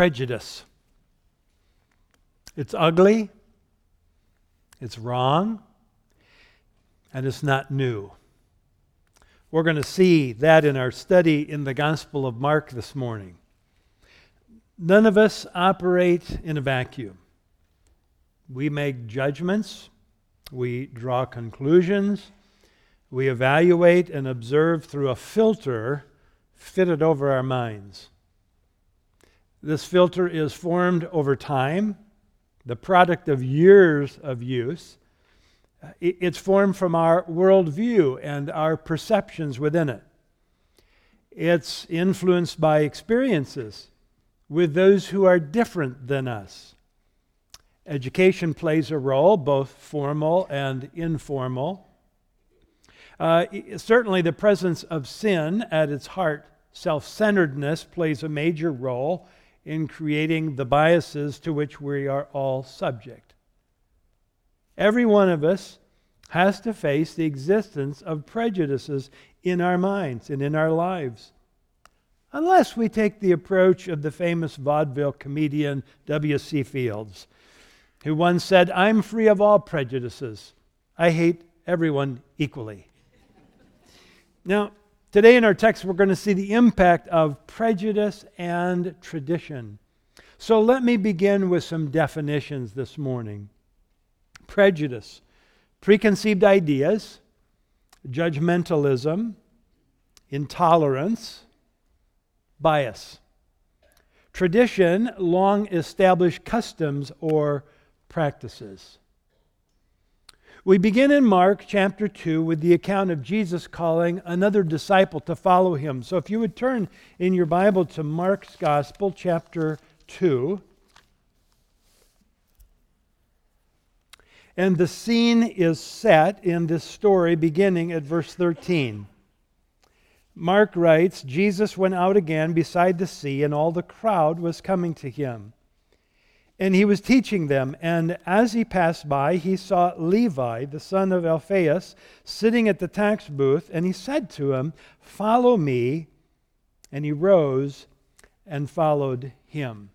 prejudice. It's ugly, it's wrong, and it's not new. We're going to see that in our study in the Gospel of Mark this morning. None of us operate in a vacuum. We make judgments, we draw conclusions, we evaluate and observe through a filter fitted over our minds. This filter is formed over time, the product of years of use. It's formed from our worldview and our perceptions within it. It's influenced by experiences with those who are different than us. Education plays a role, both formal and informal. Uh, certainly, the presence of sin at its heart, self centeredness, plays a major role in creating the biases to which we are all subject. Every one of us has to face the existence of prejudices in our minds and in our lives. Unless we take the approach of the famous vaudeville comedian W.C. Fields, who once said, I'm free of all prejudices. I hate everyone equally. now, today in our text, we're going to see the impact of prejudice and tradition. So let me begin with some definitions this morning. Prejudice, preconceived ideas, judgmentalism, intolerance, bias. Tradition, long established customs or practices. We begin in Mark chapter 2 with the account of Jesus calling another disciple to follow him. So if you would turn in your Bible to Mark's Gospel, chapter 2. And the scene is set in this story beginning at verse 13. Mark writes Jesus went out again beside the sea, and all the crowd was coming to him and he was teaching them. And as he passed by, he saw Levi, the son of Alphaeus, sitting at the tax booth, and he said to him, Follow me. And he rose and followed him.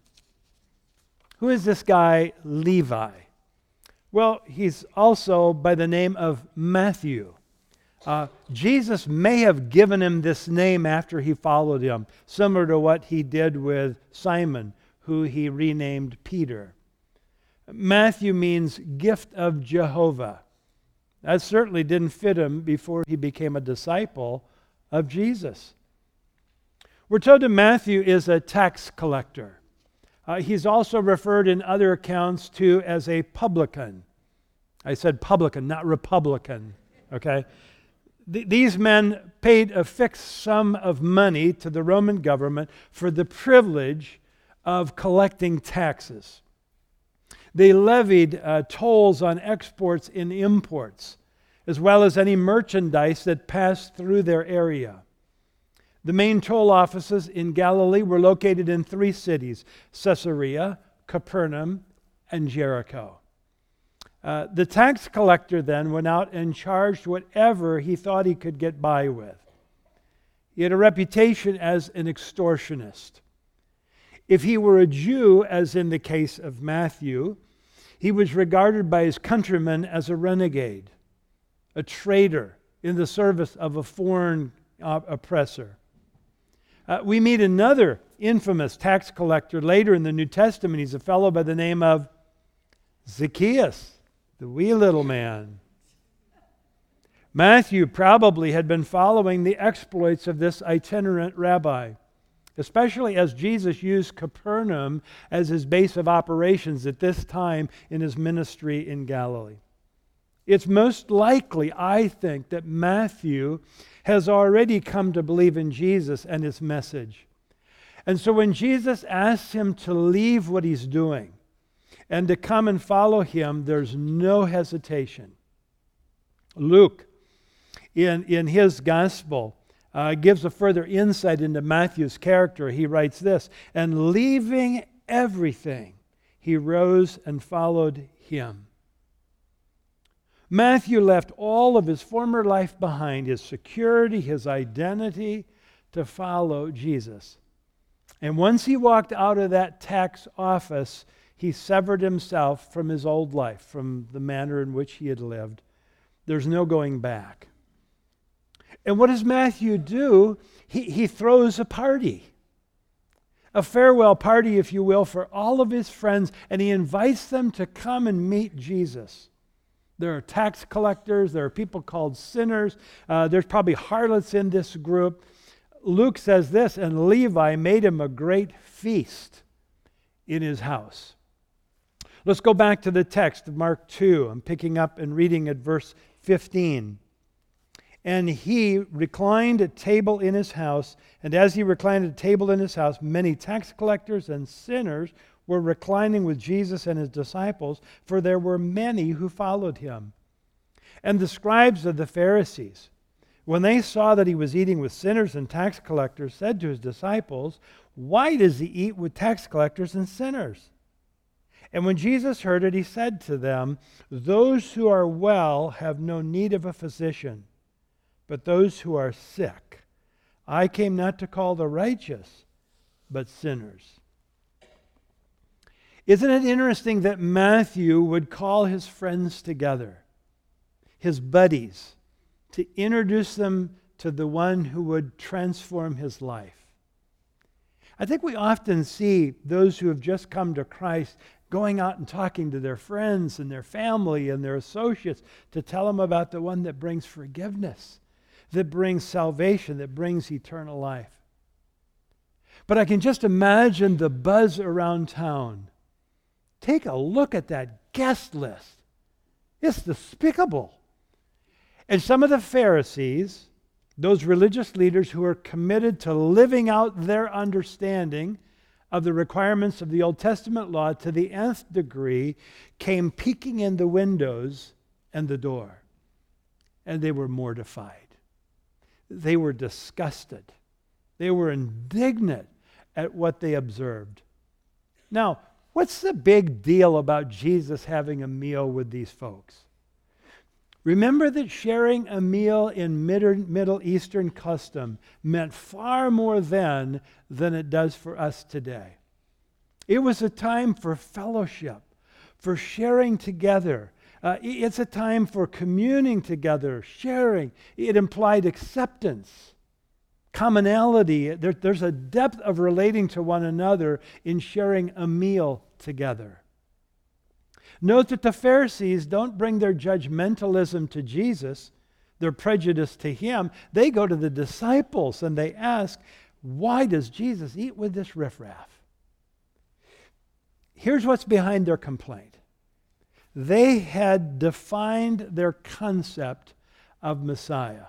Who is this guy, Levi? Well, he's also by the name of Matthew. Uh, Jesus may have given him this name after he followed him, similar to what he did with Simon who he renamed Peter. Matthew means gift of Jehovah. That certainly didn't fit him before he became a disciple of Jesus. We're told that Matthew is a tax collector. Uh, he's also referred in other accounts to as a publican. I said publican, not republican, okay? Th- these men paid a fixed sum of money to the Roman government for the privilege of collecting taxes. They levied uh, tolls on exports and imports, as well as any merchandise that passed through their area. The main toll offices in Galilee were located in three cities Caesarea, Capernaum, and Jericho. Uh, the tax collector then went out and charged whatever he thought he could get by with. He had a reputation as an extortionist. If he were a Jew, as in the case of Matthew, he was regarded by his countrymen as a renegade, a traitor in the service of a foreign uh, oppressor. Uh, we meet another infamous tax collector later in the New Testament. He's a fellow by the name of Zacchaeus, the wee little man. Matthew probably had been following the exploits of this itinerant rabbi especially as Jesus used Capernaum as his base of operations at this time in his ministry in Galilee. It's most likely, I think, that Matthew has already come to believe in Jesus and his message. And so when Jesus asks him to leave what he's doing and to come and follow him, there's no hesitation. Luke, in, in his gospel, uh, gives a further insight into Matthew's character. He writes this And leaving everything, he rose and followed him. Matthew left all of his former life behind, his security, his identity, to follow Jesus. And once he walked out of that tax office, he severed himself from his old life, from the manner in which he had lived. There's no going back. And what does Matthew do? He, he throws a party, a farewell party, if you will, for all of his friends, and he invites them to come and meet Jesus. There are tax collectors, there are people called sinners, uh, there's probably harlots in this group. Luke says this, and Levi made him a great feast in his house. Let's go back to the text of Mark 2. I'm picking up and reading at verse 15. And he reclined at table in his house, and as he reclined at table in his house, many tax collectors and sinners were reclining with Jesus and his disciples, for there were many who followed him. And the scribes of the Pharisees, when they saw that he was eating with sinners and tax collectors, said to his disciples, Why does he eat with tax collectors and sinners? And when Jesus heard it, he said to them, Those who are well have no need of a physician, but those who are sick. I came not to call the righteous, but sinners. Isn't it interesting that Matthew would call his friends together, his buddies, to introduce them to the one who would transform his life? I think we often see those who have just come to Christ going out and talking to their friends and their family and their associates to tell them about the one that brings forgiveness, that brings salvation, that brings eternal life. But I can just imagine the buzz around town Take a look at that guest list. It's despicable. And some of the Pharisees, those religious leaders who are committed to living out their understanding of the requirements of the Old Testament law to the nth degree, came peeking in the windows and the door. And they were mortified. They were disgusted. They were indignant at what they observed. Now, What's the big deal about Jesus having a meal with these folks? Remember that sharing a meal in Middle Eastern custom meant far more then than it does for us today. It was a time for fellowship, for sharing together. Uh, it's a time for communing together, sharing. It implied acceptance commonality. There, there's a depth of relating to one another in sharing a meal together. Note that the Pharisees don't bring their judgmentalism to Jesus, their prejudice to him. They go to the disciples and they ask, Why does Jesus eat with this riffraff? Here's what's behind their complaint they had defined their concept of Messiah.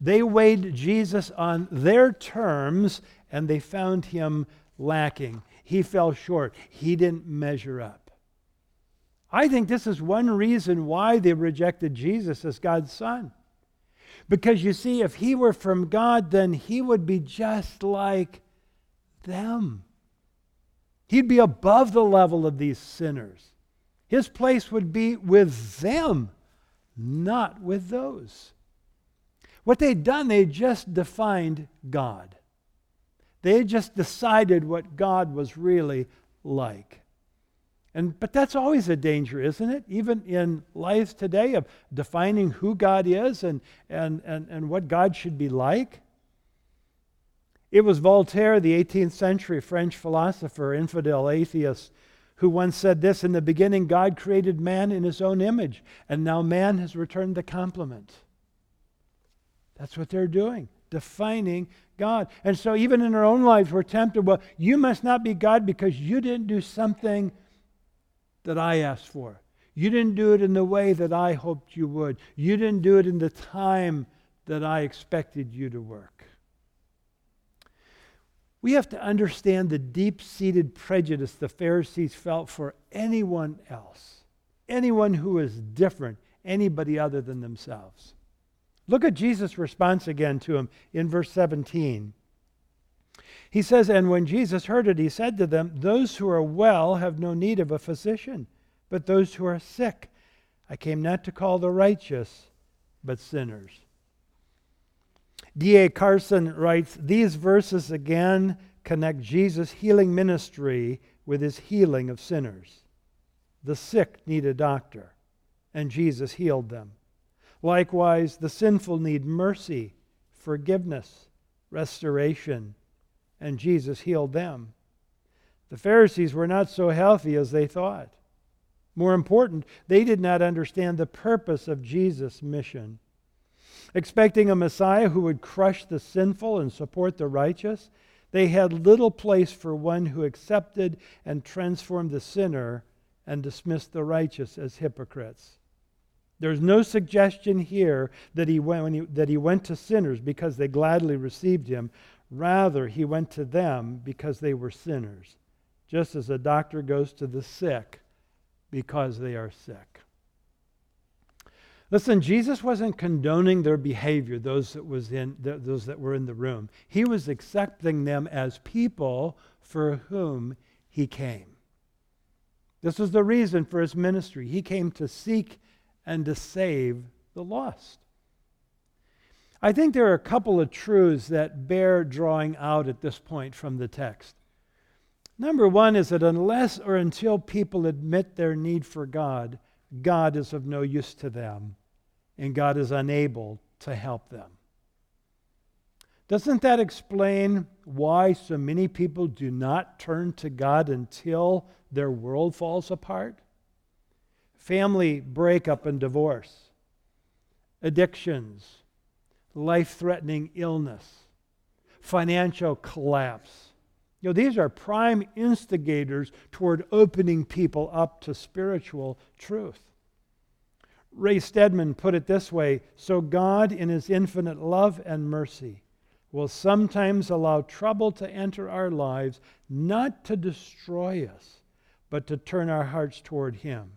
They weighed Jesus on their terms and they found him lacking. He fell short. He didn't measure up. I think this is one reason why they rejected Jesus as God's Son. Because you see, if he were from God, then he would be just like them. He'd be above the level of these sinners. His place would be with them, not with those. What they'd done, they just defined God. They just decided what God was really like. And, but that's always a danger, isn't it? Even in life today of defining who God is and, and, and, and what God should be like. It was Voltaire, the 18th century French philosopher, infidel atheist, who once said this In the beginning, God created man in his own image, and now man has returned the compliment. That's what they're doing, defining God. And so, even in our own lives, we're tempted well, you must not be God because you didn't do something that I asked for. You didn't do it in the way that I hoped you would. You didn't do it in the time that I expected you to work. We have to understand the deep seated prejudice the Pharisees felt for anyone else, anyone who is different, anybody other than themselves. Look at Jesus' response again to him in verse 17. He says, And when Jesus heard it, he said to them, Those who are well have no need of a physician, but those who are sick. I came not to call the righteous, but sinners. D.A. Carson writes, These verses again connect Jesus' healing ministry with his healing of sinners. The sick need a doctor, and Jesus healed them. Likewise, the sinful need mercy, forgiveness, restoration, and Jesus healed them. The Pharisees were not so healthy as they thought. More important, they did not understand the purpose of Jesus' mission. Expecting a Messiah who would crush the sinful and support the righteous, they had little place for one who accepted and transformed the sinner and dismissed the righteous as hypocrites. There's no suggestion here that he, went, he, that he went to sinners because they gladly received him. Rather, he went to them because they were sinners, just as a doctor goes to the sick because they are sick. Listen, Jesus wasn't condoning their behavior, those that, was in, those that were in the room. He was accepting them as people for whom he came. This was the reason for his ministry. He came to seek and to save the lost. I think there are a couple of truths that bear drawing out at this point from the text. Number one is that unless or until people admit their need for God, God is of no use to them, and God is unable to help them. Doesn't that explain why so many people do not turn to God until their world falls apart? Family breakup and divorce, addictions, life threatening illness, financial collapse you know, these are prime instigators toward opening people up to spiritual truth. Ray Stedman put it this way So God, in his infinite love and mercy, will sometimes allow trouble to enter our lives, not to destroy us, but to turn our hearts toward him.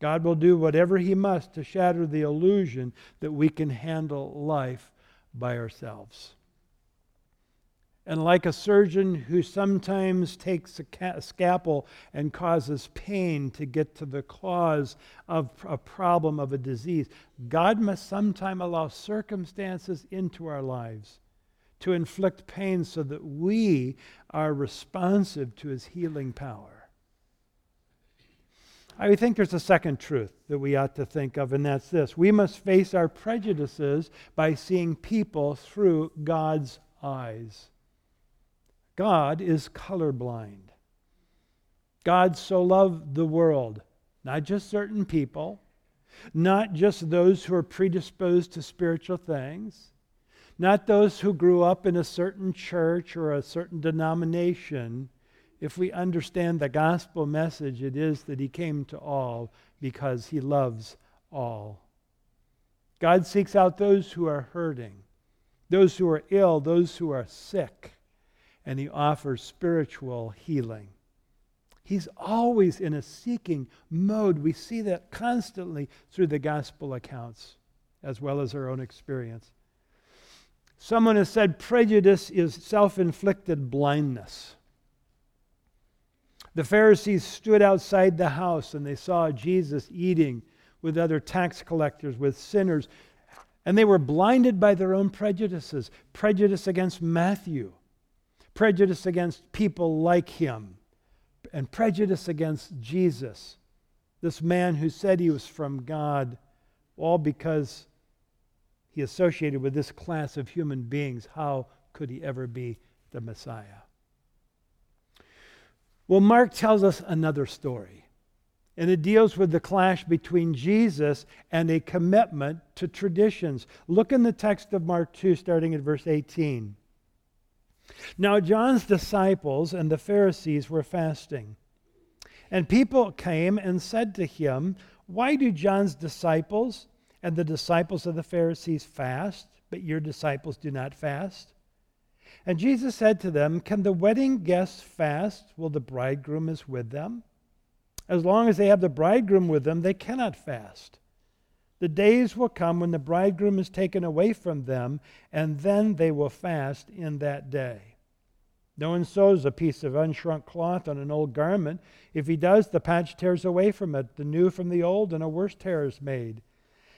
God will do whatever he must to shatter the illusion that we can handle life by ourselves. And like a surgeon who sometimes takes a scalpel and causes pain to get to the cause of a problem of a disease, God must sometime allow circumstances into our lives to inflict pain so that we are responsive to his healing power. I think there's a second truth that we ought to think of, and that's this. We must face our prejudices by seeing people through God's eyes. God is colorblind. God so loved the world, not just certain people, not just those who are predisposed to spiritual things, not those who grew up in a certain church or a certain denomination. If we understand the gospel message, it is that he came to all because he loves all. God seeks out those who are hurting, those who are ill, those who are sick and he offers spiritual healing. He's always in a seeking mode. We see that constantly through the gospel accounts as well as our own experience. Someone has said prejudice is self inflicted blindness. The Pharisees stood outside the house and they saw Jesus eating with other tax collectors, with sinners, and they were blinded by their own prejudices prejudice against Matthew, prejudice against people like him, and prejudice against Jesus, this man who said he was from God, all because he associated with this class of human beings. How could he ever be the Messiah? Well, Mark tells us another story, and it deals with the clash between Jesus and a commitment to traditions. Look in the text of Mark 2, starting at verse 18. Now, John's disciples and the Pharisees were fasting. And people came and said to him, Why do John's disciples and the disciples of the Pharisees fast, but your disciples do not fast? And Jesus said to them, Can the wedding guests fast while the bridegroom is with them? As long as they have the bridegroom with them, they cannot fast. The days will come when the bridegroom is taken away from them, and then they will fast in that day. No one sews a piece of unshrunk cloth on an old garment. If he does, the patch tears away from it, the new from the old, and a worse tear is made.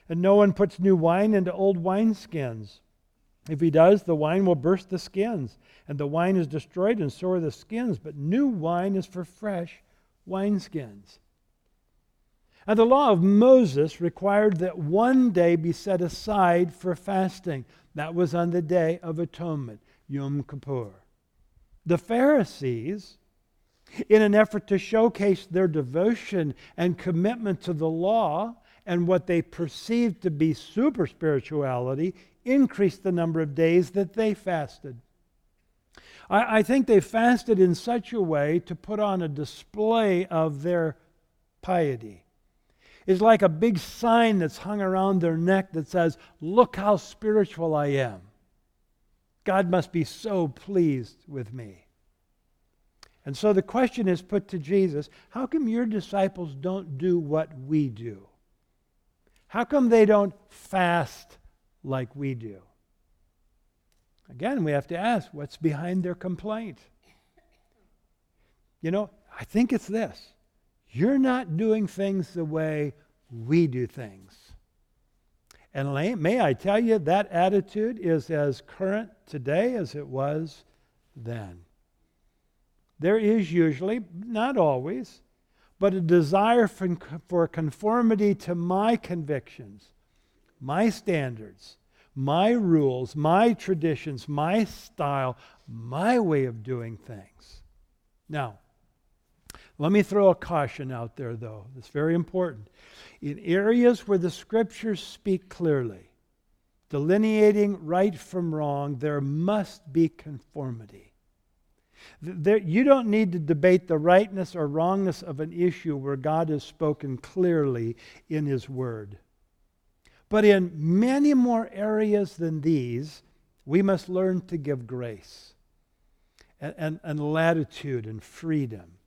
And no one puts new wine into old wineskins. If he does, the wine will burst the skins, and the wine is destroyed, and so are the skins. But new wine is for fresh wineskins. And the law of Moses required that one day be set aside for fasting. That was on the Day of Atonement, Yom Kippur. The Pharisees, in an effort to showcase their devotion and commitment to the law and what they perceived to be super spirituality, increased the number of days that they fasted. I, I think they fasted in such a way to put on a display of their piety. It's like a big sign that's hung around their neck that says, Look how spiritual I am. God must be so pleased with me. And so the question is put to Jesus how come your disciples don't do what we do? How come they don't fast like we do? Again, we have to ask what's behind their complaint? You know, I think it's this you're not doing things the way we do things. And may I tell you, that attitude is as current today as it was then. There is usually, not always, but a desire for, for conformity to my convictions, my standards, my rules, my traditions, my style, my way of doing things. Now, let me throw a caution out there, though. It's very important. In areas where the scriptures speak clearly, delineating right from wrong, there must be conformity. There, you don't need to debate the rightness or wrongness of an issue where God has spoken clearly in His Word. But in many more areas than these, we must learn to give grace and, and, and latitude and freedom.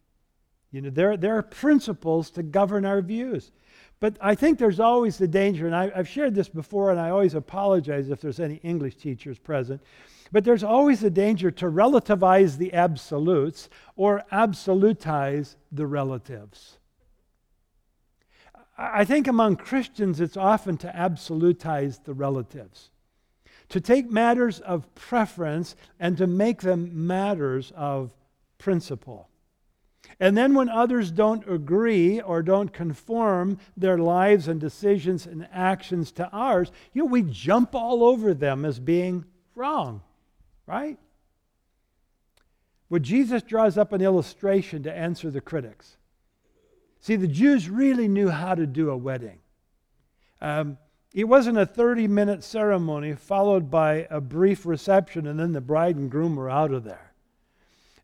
You know, there, there are principles to govern our views. But I think there's always the danger, and I, have shared this before, and I always apologize if there's any English teachers present. But there's always the danger to relativize the absolutes or absolutize the relatives. I think among Christians, it's often to absolutize the relatives, to take matters of preference and to make them matters of principle. And then when others don't agree or don't conform their lives and decisions and actions to ours, you know, we jump all over them as being wrong, right? Well, Jesus draws up an illustration to answer the critics. See, the Jews really knew how to do a wedding. Um, it wasn't a 30 minute ceremony followed by a brief reception and then the bride and groom were out of there.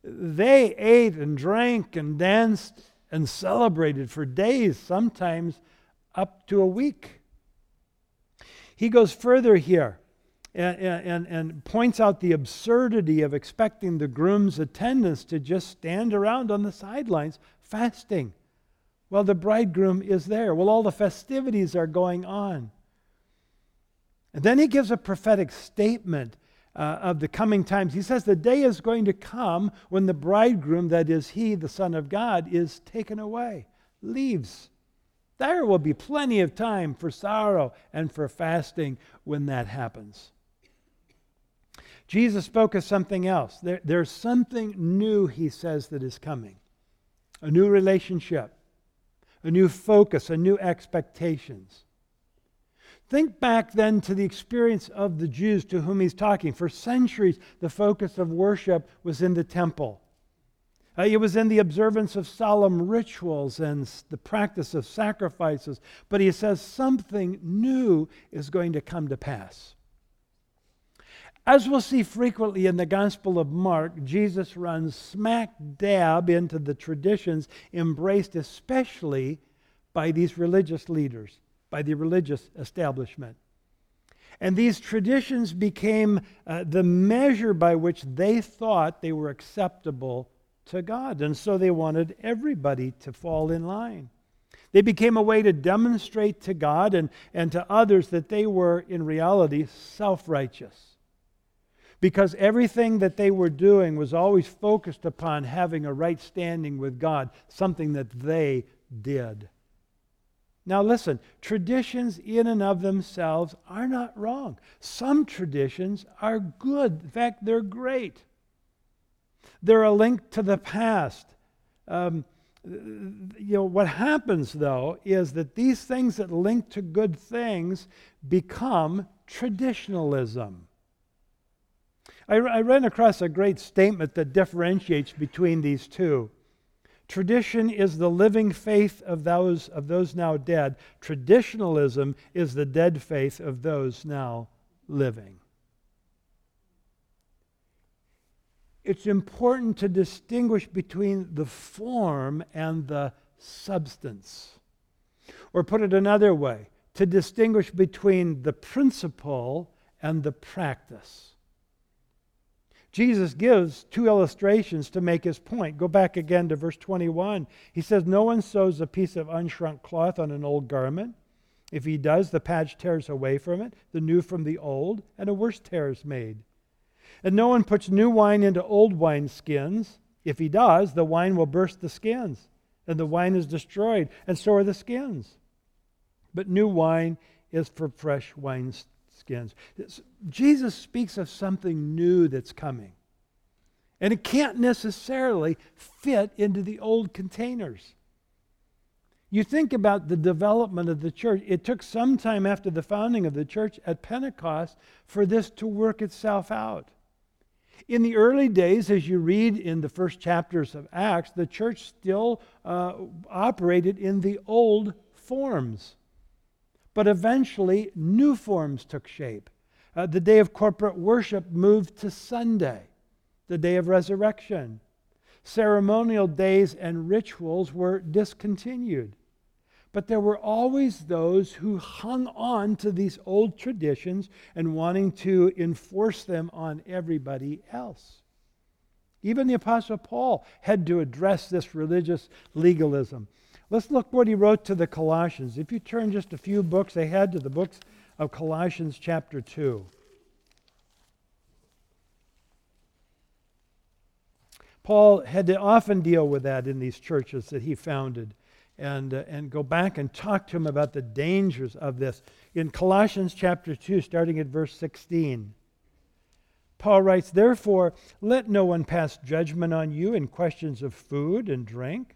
They ate and drank and danced and celebrated for days, sometimes up to a week. He goes further here and, and, and points out the absurdity of expecting the groom's attendants to just stand around on the sidelines fasting while the bridegroom is there. while all the festivities are going on. And then he gives a prophetic statement uh, of the coming times. He says the day is going to come when the bridegroom, that is he, the Son of God, is taken away, leaves. There will be plenty of time for sorrow and for fasting when that happens. Jesus spoke of something else. There, there's something new, he says, that is coming a new relationship, a new focus, a new expectations. Think back then to the experience of the Jews to whom he's talking. For centuries, the focus of worship was in the temple. Uh, it was in the observance of solemn rituals and the practice of sacrifices. But he says something new is going to come to pass. As we'll see frequently in the Gospel of Mark, Jesus runs smack dab into the traditions embraced especially by these religious leaders by the religious establishment. And these traditions became uh, the measure by which they thought they were acceptable to God. And so they wanted everybody to fall in line. They became a way to demonstrate to God and, and to others that they were, in reality, self righteous. Because everything that they were doing was always focused upon having a right standing with God, something that they did. Now, listen, traditions in and of themselves are not wrong. Some traditions are good. In fact, they're great. They're a link to the past. Um, you know, what happens, though, is that these things that link to good things become traditionalism. I, I ran across a great statement that differentiates between these two. Tradition is the living faith of those, of those now dead. Traditionalism is the dead faith of those now living. It's important to distinguish between the form and the substance. Or put it another way, to distinguish between the principle and the practice. Jesus gives two illustrations to make his point. Go back again to verse 21. He says, No one sews a piece of unshrunk cloth on an old garment. If he does, the patch tears away from it, the new from the old, and a worse tear is made. And no one puts new wine into old wine skins. If he does, the wine will burst the skins, and the wine is destroyed, and so are the skins. But new wine is for fresh wine skins. Jesus speaks of something new that's coming. And it can't necessarily fit into the old containers. You think about the development of the church. It took some time after the founding of the church at Pentecost for this to work itself out. In the early days, as you read in the first chapters of Acts, the church still uh, operated in the old forms. But eventually, new forms took shape. Uh, the day of corporate worship moved to Sunday, the day of resurrection. Ceremonial days and rituals were discontinued. But there were always those who hung on to these old traditions and wanting to enforce them on everybody else. Even the Apostle Paul had to address this religious legalism. Let's look what he wrote to the Colossians. If you turn just a few books ahead to the books of Colossians chapter 2. Paul had to often deal with that in these churches that he founded and, uh, and go back and talk to him about the dangers of this. In Colossians chapter 2, starting at verse 16, Paul writes, Therefore, let no one pass judgment on you in questions of food and drink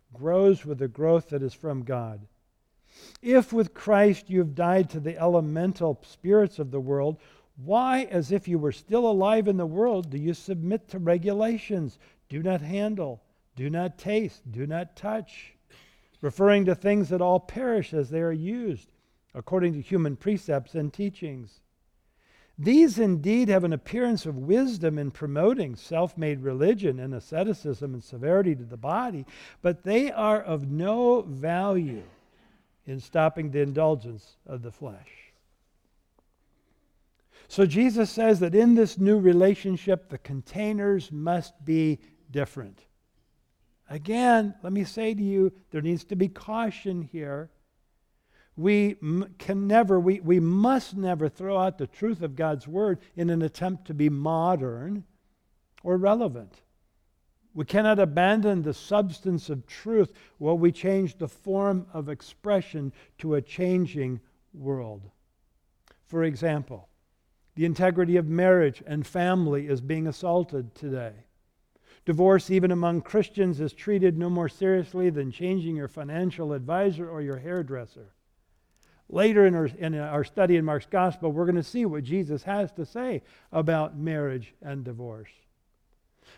grows with the growth that is from God. If with Christ you have died to the elemental spirits of the world, why, as if you were still alive in the world, do you submit to regulations? Do not handle, do not taste, do not touch, referring to things that all perish as they are used, according to human precepts and teachings. These indeed have an appearance of wisdom in promoting self made religion and asceticism and severity to the body, but they are of no value in stopping the indulgence of the flesh. So Jesus says that in this new relationship, the containers must be different. Again, let me say to you, there needs to be caution here we can never, we, we must never throw out the truth of God's word in an attempt to be modern or relevant. We cannot abandon the substance of truth while we change the form of expression to a changing world. For example, the integrity of marriage and family is being assaulted today. Divorce, even among Christians, is treated no more seriously than changing your financial advisor or your hairdresser. Later in our, in our study in Mark's gospel, we're going to see what Jesus has to say about marriage and divorce.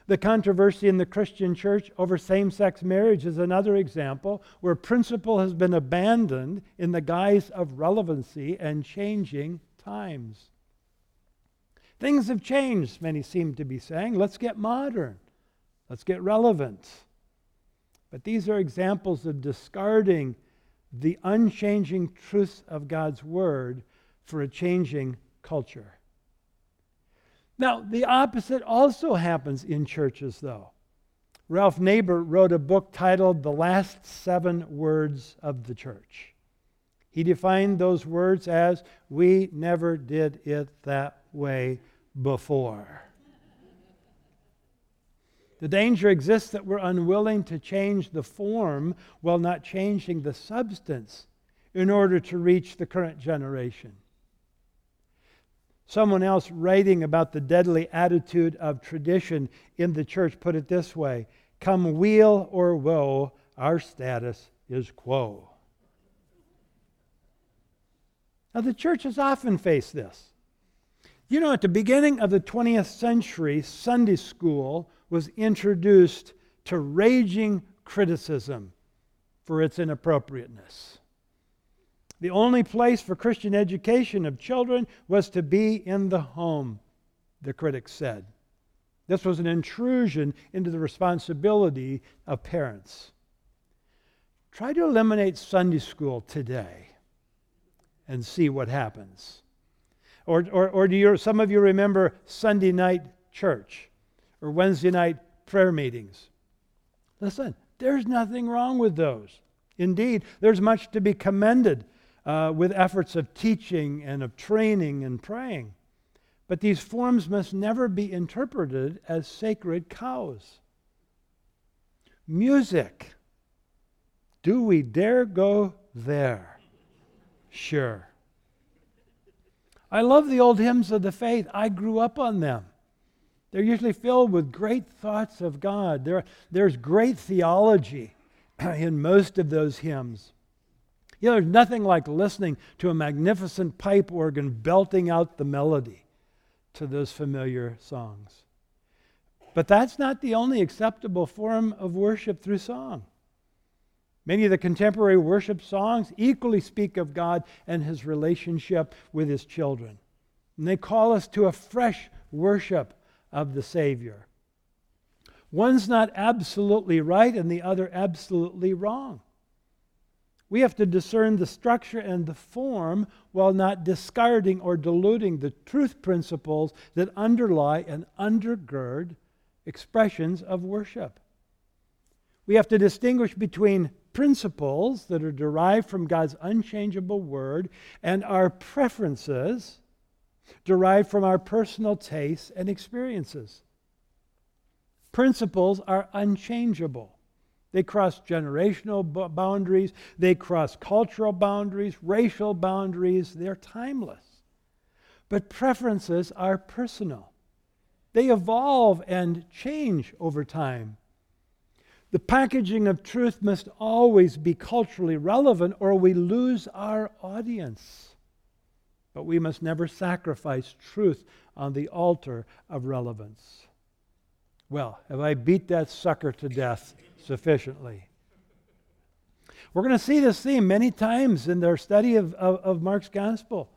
The controversy in the Christian church over same sex marriage is another example where principle has been abandoned in the guise of relevancy and changing times. Things have changed, many seem to be saying. Let's get modern, let's get relevant. But these are examples of discarding the unchanging truths of God's Word for a changing culture. Now, the opposite also happens in churches, though. Ralph Neighbour wrote a book titled The Last Seven Words of the Church. He defined those words as, We never did it that way before. The danger exists that we're unwilling to change the form while not changing the substance in order to reach the current generation. Someone else writing about the deadly attitude of tradition in the church put it this way Come weal or woe, our status is quo. Now, the church has often faced this. You know, at the beginning of the 20th century, Sunday school was introduced to raging criticism for its inappropriateness. The only place for Christian education of children was to be in the home, the critics said. This was an intrusion into the responsibility of parents. Try to eliminate Sunday school today and see what happens. Or, or, or do you, some of you remember Sunday night church or Wednesday night prayer meetings? Listen, there's nothing wrong with those. Indeed, there's much to be commended uh, with efforts of teaching and of training and praying. But these forms must never be interpreted as sacred cows. Music. Do we dare go there? Sure. I love the old hymns of the faith. I grew up on them. They're usually filled with great thoughts of God. There, there's great theology in most of those hymns. You know, there's nothing like listening to a magnificent pipe organ belting out the melody to those familiar songs. But that's not the only acceptable form of worship through song. Many of the contemporary worship songs equally speak of God and his relationship with his children. And they call us to a fresh worship of the Savior. One's not absolutely right and the other absolutely wrong. We have to discern the structure and the form while not discarding or diluting the truth principles that underlie and undergird expressions of worship. We have to distinguish between principles that are derived from God's unchangeable word and our preferences derived from our personal tastes and experiences. Principles are unchangeable. They cross generational boundaries, they cross cultural boundaries, racial boundaries. They're timeless. But preferences are personal, they evolve and change over time. The packaging of truth must always be culturally relevant, or we lose our audience. But we must never sacrifice truth on the altar of relevance. Well, have I beat that sucker to death? sufficiently. We're going to see this theme many times in their study of, of, of, Mark's gospel.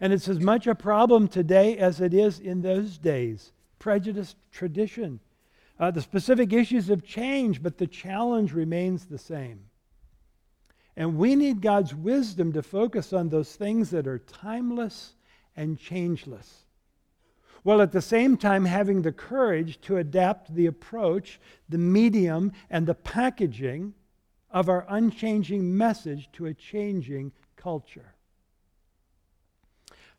And it's as much a problem today as it is in those days prejudice, tradition. Uh, the specific issues have changed, but the challenge remains the same. And we need God's wisdom to focus on those things that are timeless and changeless while at the same time having the courage to adapt the approach, the medium, and the packaging of our unchanging message to a changing culture.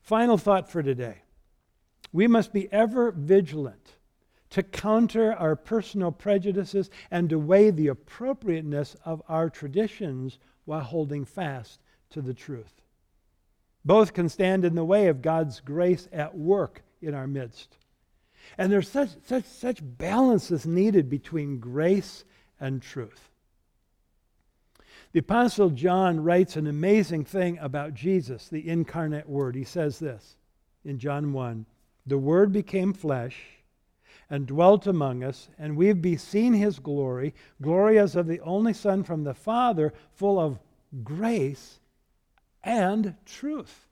Final thought for today we must be ever vigilant to counter our personal prejudices and to weigh the appropriateness of our traditions while holding fast to the truth. Both can stand in the way of God's grace at work in our midst. And there's such, such, such balance is needed between grace and truth. The Apostle John writes an amazing thing about Jesus, the incarnate Word. He says this in John 1 The Word became flesh and dwelt among us, and we have seen his glory, glory as of the only Son from the Father, full of grace and truth.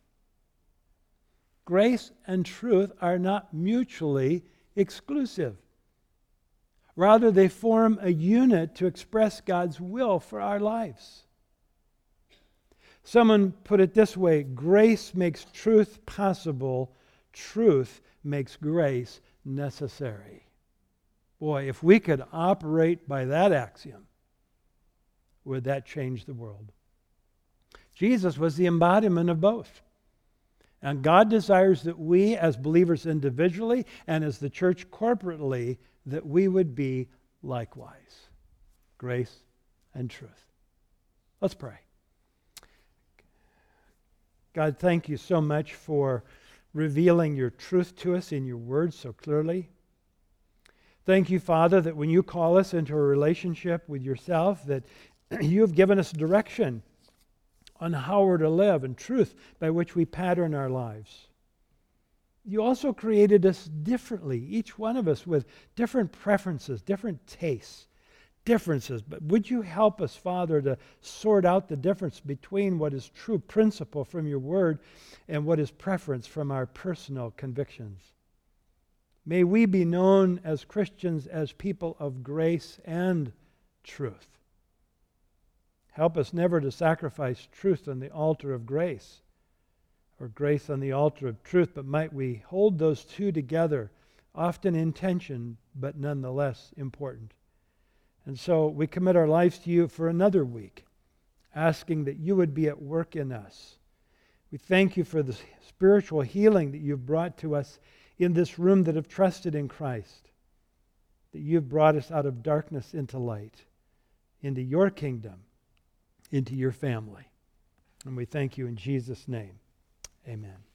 Grace and truth are not mutually exclusive. Rather, they form a unit to express God's will for our lives. Someone put it this way grace makes truth possible, truth makes grace necessary. Boy, if we could operate by that axiom, would that change the world? Jesus was the embodiment of both. And God desires that we, as believers individually and as the church corporately, that we would be likewise. Grace and truth. Let's pray. God, thank you so much for revealing your truth to us in your words so clearly. Thank you, Father, that when you call us into a relationship with yourself, that you have given us direction on how we're to live and truth by which we pattern our lives. You also created us differently, each one of us with different preferences, different tastes, differences. But would you help us, Father, to sort out the difference between what is true principle from your word and what is preference from our personal convictions? May we be known as Christians as people of grace and truth. Help us never to sacrifice truth on the altar of grace or grace on the altar of truth, but might we hold those two together, often in tension, but nonetheless important. And so we commit our lives to you for another week, asking that you would be at work in us. We thank you for the spiritual healing that you've brought to us in this room that have trusted in Christ, that you've brought us out of darkness into light, into your kingdom into your family. And we thank you in Jesus' name. Amen.